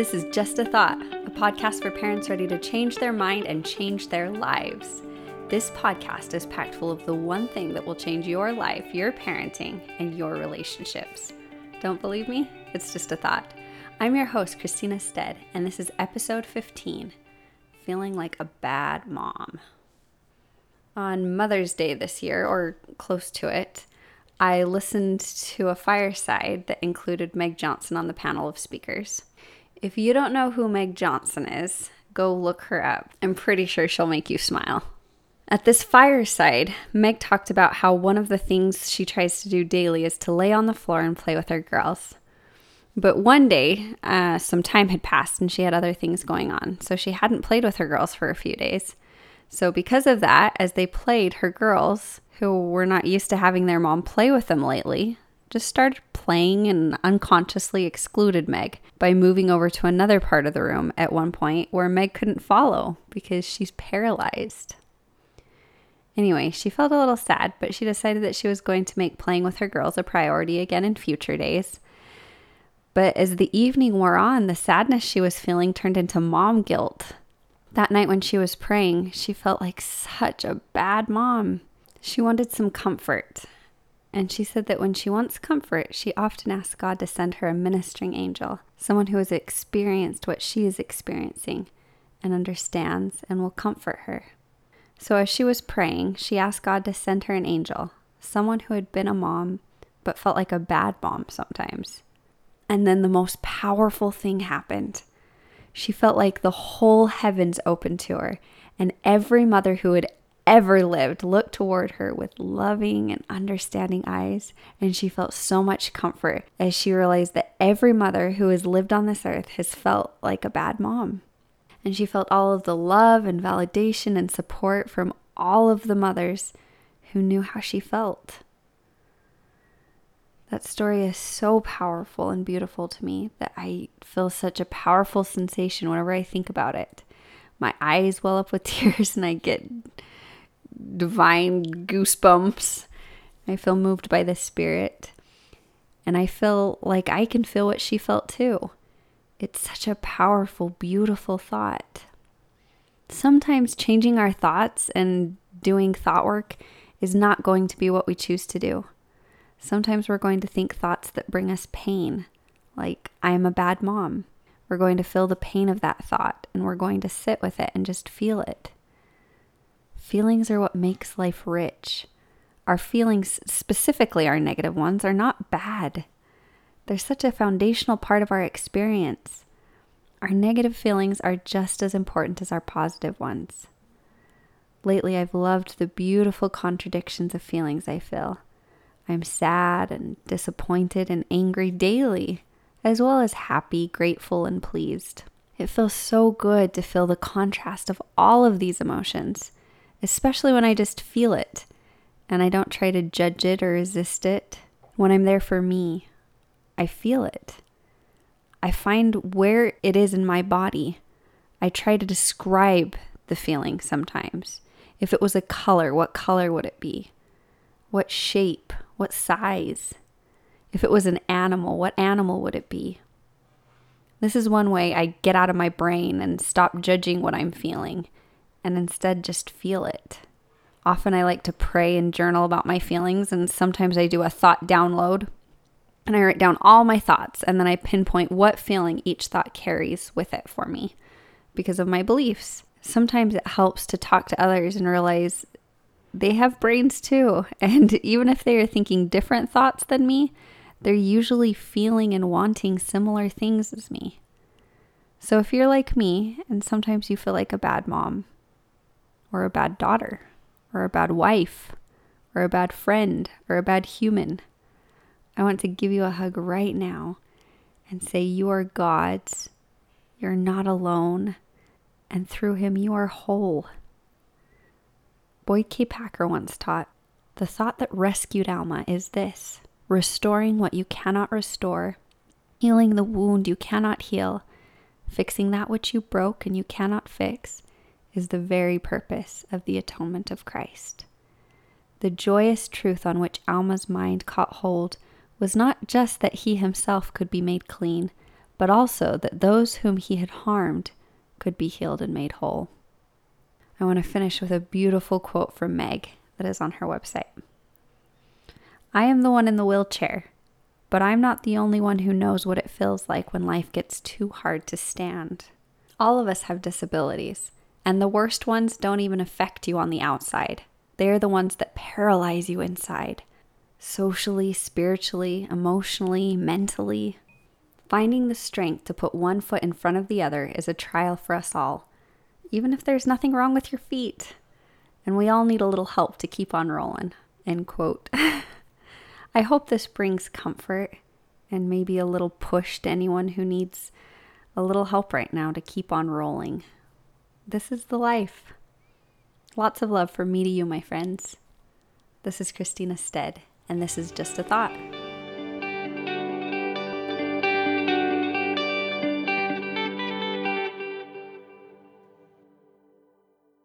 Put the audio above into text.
This is Just a Thought, a podcast for parents ready to change their mind and change their lives. This podcast is packed full of the one thing that will change your life, your parenting, and your relationships. Don't believe me? It's just a thought. I'm your host, Christina Stead, and this is episode 15 Feeling Like a Bad Mom. On Mother's Day this year, or close to it, I listened to a fireside that included Meg Johnson on the panel of speakers. If you don't know who Meg Johnson is, go look her up. I'm pretty sure she'll make you smile. At this fireside, Meg talked about how one of the things she tries to do daily is to lay on the floor and play with her girls. But one day, uh, some time had passed and she had other things going on, so she hadn't played with her girls for a few days. So, because of that, as they played, her girls, who were not used to having their mom play with them lately, just started playing and unconsciously excluded Meg by moving over to another part of the room at one point where Meg couldn't follow because she's paralyzed. Anyway, she felt a little sad, but she decided that she was going to make playing with her girls a priority again in future days. But as the evening wore on, the sadness she was feeling turned into mom guilt. That night when she was praying, she felt like such a bad mom. She wanted some comfort. And she said that when she wants comfort, she often asks God to send her a ministering angel, someone who has experienced what she is experiencing and understands and will comfort her. So as she was praying, she asked God to send her an angel, someone who had been a mom but felt like a bad mom sometimes. And then the most powerful thing happened. She felt like the whole heavens opened to her, and every mother who had ever lived looked toward her with loving and understanding eyes, and she felt so much comfort as she realized that every mother who has lived on this earth has felt like a bad mom. And she felt all of the love and validation and support from all of the mothers who knew how she felt. That story is so powerful and beautiful to me that I feel such a powerful sensation whenever I think about it. My eyes well up with tears and I get divine goosebumps. I feel moved by the Spirit. And I feel like I can feel what she felt too. It's such a powerful, beautiful thought. Sometimes changing our thoughts and doing thought work is not going to be what we choose to do. Sometimes we're going to think thoughts that bring us pain, like, I am a bad mom. We're going to feel the pain of that thought and we're going to sit with it and just feel it. Feelings are what makes life rich. Our feelings, specifically our negative ones, are not bad. They're such a foundational part of our experience. Our negative feelings are just as important as our positive ones. Lately, I've loved the beautiful contradictions of feelings I feel. I'm sad and disappointed and angry daily, as well as happy, grateful, and pleased. It feels so good to feel the contrast of all of these emotions especially when I just feel it and I don't try to judge it or resist it. When I'm there for me, I feel it. I find where it is in my body. I try to describe the feeling sometimes. If it was a color, what color would it be? What shape? What size? If it was an animal, what animal would it be? This is one way I get out of my brain and stop judging what I'm feeling and instead just feel it. Often I like to pray and journal about my feelings, and sometimes I do a thought download and I write down all my thoughts and then I pinpoint what feeling each thought carries with it for me because of my beliefs. Sometimes it helps to talk to others and realize they have brains too. And even if they are thinking different thoughts than me, they're usually feeling and wanting similar things as me. So if you're like me and sometimes you feel like a bad mom, or a bad daughter, or a bad wife, or a bad friend, or a bad human. I want to give you a hug right now and say, You are God's. You're not alone. And through Him, you are whole. Boyd K. Packer once taught the thought that rescued Alma is this restoring what you cannot restore, healing the wound you cannot heal, fixing that which you broke and you cannot fix, is the very purpose of the atonement of Christ. The joyous truth on which Alma's mind caught hold was not just that he himself could be made clean, but also that those whom he had harmed could be healed and made whole. I want to finish with a beautiful quote from Meg that is on her website. I am the one in the wheelchair, but I'm not the only one who knows what it feels like when life gets too hard to stand. All of us have disabilities, and the worst ones don't even affect you on the outside. They're the ones that paralyze you inside socially, spiritually, emotionally, mentally. Finding the strength to put one foot in front of the other is a trial for us all, even if there's nothing wrong with your feet. And we all need a little help to keep on rolling. End quote. I hope this brings comfort and maybe a little push to anyone who needs a little help right now to keep on rolling. This is the life. Lots of love from me to you, my friends. This is Christina Stead, and this is just a thought.